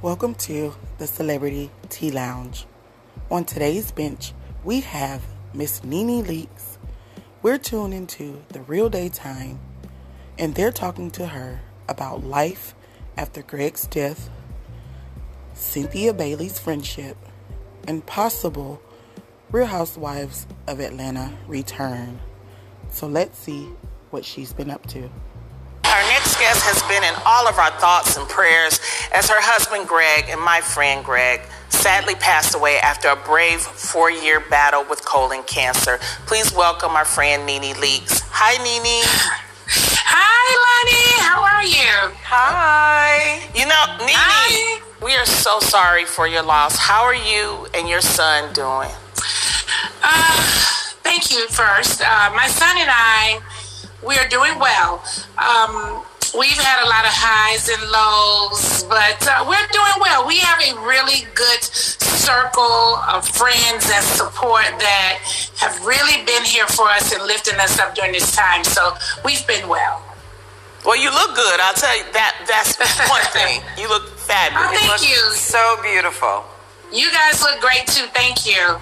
Welcome to the Celebrity Tea Lounge. On today's bench, we have Miss Nene Leakes. We're tuned into the real daytime, and they're talking to her about life after Greg's death, Cynthia Bailey's friendship, and possible Real Housewives of Atlanta return. So let's see what she's been up to. Our next guest has been in all of our thoughts and prayers as her husband Greg and my friend Greg sadly passed away after a brave four year battle with colon cancer. Please welcome our friend Nene Leakes. Hi, Nene. Hi, Loni. How are you? Hi. You know, Nene, Hi. we are so sorry for your loss. How are you and your son doing? Uh, thank you first. Uh, my son and I we are doing well. We've had a lot of highs and lows, but uh, we're doing well. We have a really good circle of friends and support that have really been here for us and lifting us up during this time. So we've been well. Well, you look good. I'll tell you that. That's one thing. You look fabulous. Oh, thank you. So beautiful. You guys look great too. Thank you.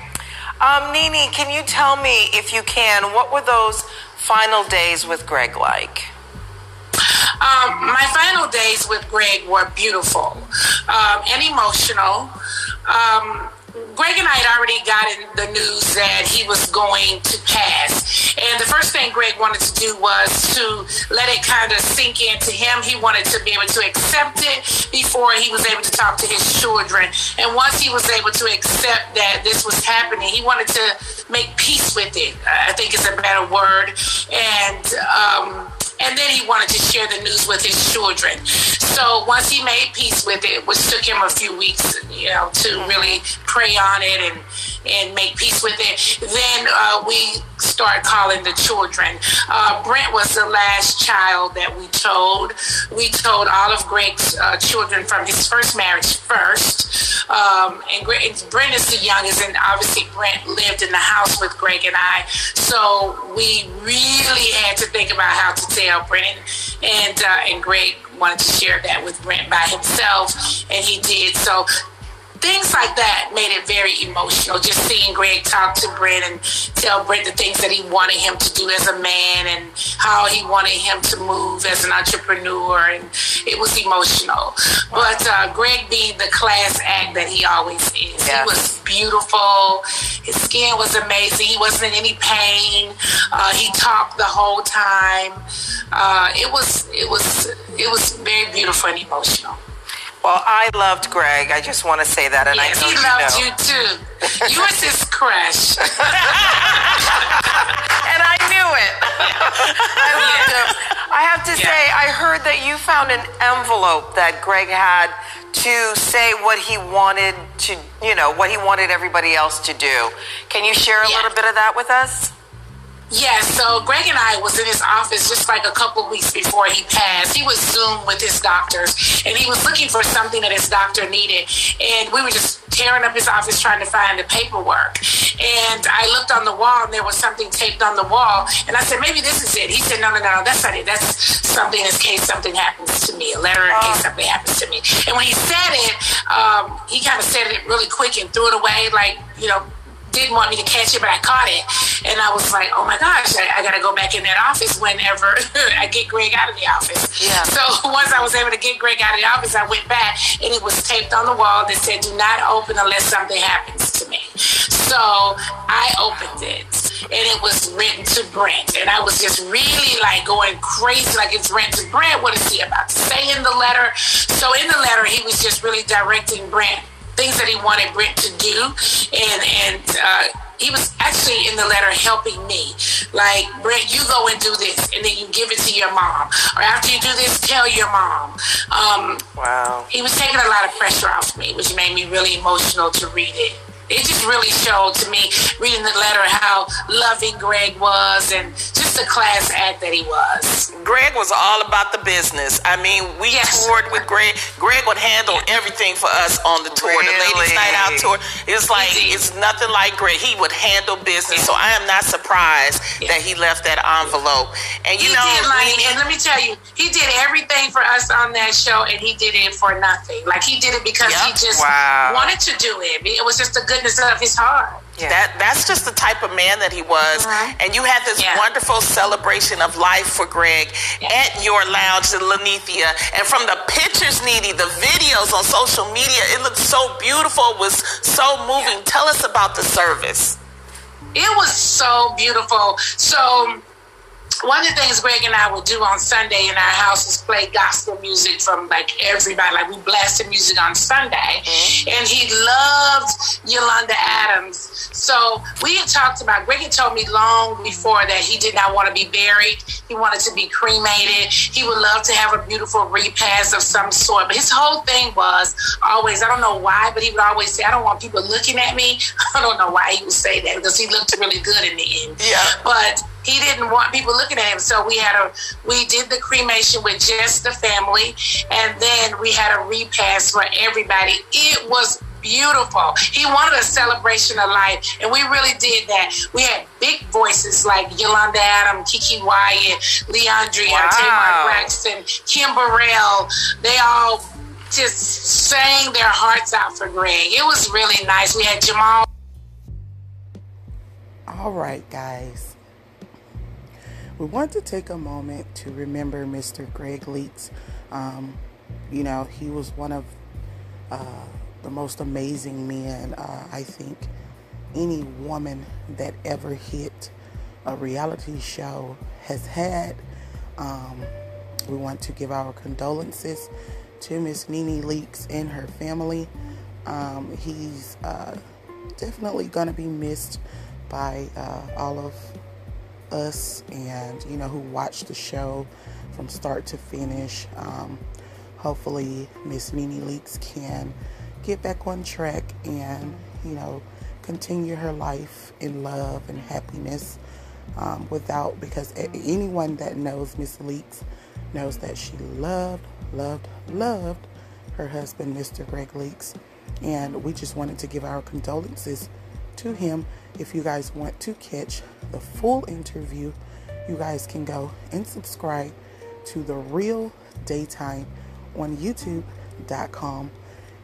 Um, Nene, can you tell me, if you can, what were those final days with Greg like? Um, my final days with Greg were beautiful um, and emotional. Um, Greg and I had already gotten the news that he was going to pass. And the first thing Greg wanted to do was to let it kind of sink into him. He wanted to be able to accept it before he was able to talk to his children. And once he was able to accept that this was happening, he wanted to make peace with it. I think it's a better word. And, um, and then he wanted to share the news with his children. So once he made peace with it, which took him a few weeks, you know, to really pray on it and and make peace with it, then uh, we start calling the children. Uh, Brent was the last child that we told. We told all of Greg's uh, children from his first marriage first. Um, and Brent is the youngest, and obviously Brent lived in the house with Greg and I. So we really had to think about how to tell Brent, and uh, and Greg wanted to share that with Brent by himself, and he did. So things like that made it very emotional. Just seeing Greg talk to Brent and tell Brent the things that he wanted him to do as a man and how he wanted him to move as an entrepreneur, and it was emotional. But uh, Greg being the class act that he always is, he was beautiful. His skin was amazing. He wasn't in any pain. Uh, he talked the whole time. Uh, it was it was it was very beautiful and emotional. Well, I loved Greg. I just want to say that, and yes, I know he you loved know. you too. You was his crush, and I knew it. I loved him. I have to Yeah. say, I heard that you found an envelope that Greg had to say what he wanted to, you know, what he wanted everybody else to do. Can you share a Yeah. little bit of that with us? Yeah, so Greg and I was in his office just like a couple weeks before he passed. He was Zoom with his doctors, and he was looking for something that his doctor needed. And we were just tearing up his office trying to find the paperwork. And I looked on the wall, and there was something taped on the wall. And I said, maybe this is it. He said, no, no, no, that's not it. That's something in case something happens to me, a letter in case something happens to me. And when he said it, um, he kind of said it really quick and threw it away, like, you know, didn't want me to catch it, but I caught it. And I was like, oh my gosh, I, I got to go back in that office whenever I get Greg out of the office. Yeah. So once I was able to get Greg out of the office, I went back and it was taped on the wall that said, do not open unless something happens to me. So I opened it and it was written to Brent. And I was just really like going crazy, like it's written to Brent. What is he about to say in the letter? So in the letter, he was just really directing Brent things that he wanted Brent to do, and and. Uh, he was actually in the letter helping me. Like, Brent, you go and do this, and then you give it to your mom. Or after you do this, tell your mom. Um, wow. He was taking a lot of pressure off me, which made me really emotional to read it it just really showed to me reading the letter how loving Greg was and just a class act that he was. Greg was all about the business. I mean, we yes. toured with Greg. Greg would handle everything for us on the tour, really? the Ladies Night Out tour. It's like it's nothing like Greg. He would handle business, yeah. so I am not surprised yeah. that he left that envelope. And you he know, did, like, and let me tell you, he did everything for us on that show, and he did it for nothing. Like he did it because yep. he just wow. wanted to do it. It was just the goodness of his heart. Yeah. That that's just the type of man that he was. Uh-huh. And you had this yeah. wonderful celebration of life for Greg yeah. at your lounge in Linnethia. And from the pictures, Nene, the videos on social media, it looked so beautiful, it was so moving. Tell us about the service. It was so beautiful. So one of the things Greg and I would do on Sunday in our house is play gospel music from like everybody. Like we blasted music on Sunday. Mm-hmm. And he loved Yolanda Adams. So we had talked about, Greg had told me long before that he did not want to be buried. He wanted to be cremated. He would love to have a beautiful repast of some sort. But his whole thing was always, I don't know why, but he would always say, I don't want people looking at me. I don't know why he would say that because he looked really good in the end. Yeah. But he didn't want people looking at him. So we had a we did the cremation with just the family, and then we had a repast for everybody. It was beautiful. He wanted a celebration of life, and we really did that. We had big voices like Yolanda Adam, Keke Wyatt, Leandria, wow. Tamar Braxton, Kim Burrell. They all just sang their hearts out for Greg. It was really nice. We had Jamal. All right, guys we want to take a moment to remember Mr. Greg Leakes. Um, you know, he was one of uh, the most amazing men uh, I think any woman that ever hit a reality show has had. Um, we want to give our condolences to Miss Nene Leakes and her family. Um, he's uh, definitely going to be missed by uh, all of us and you know who watched the show from start to finish. Um, hopefully, Miss Nene Leakes can get back on track and you know continue her life in love and happiness um, without because anyone that knows Miss Leakes knows that she loved, loved, loved her husband, Mr. Greg Leakes, and we just wanted to give our condolences to him if you guys want to catch the full interview, you guys can go and subscribe to The Real Daytime on YouTube.com.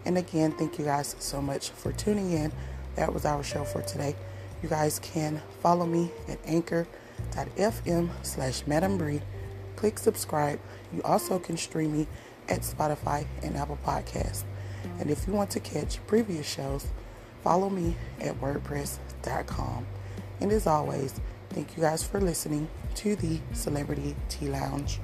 And again, thank you guys so much for tuning in. That was our show for today. You guys can follow me at anchor.fm slash Madam. Click subscribe. You also can stream me at Spotify and Apple Podcasts. And if you want to catch previous shows, follow me at WordPress and as always, thank you guys for listening to the Celebrity Tea Lounge.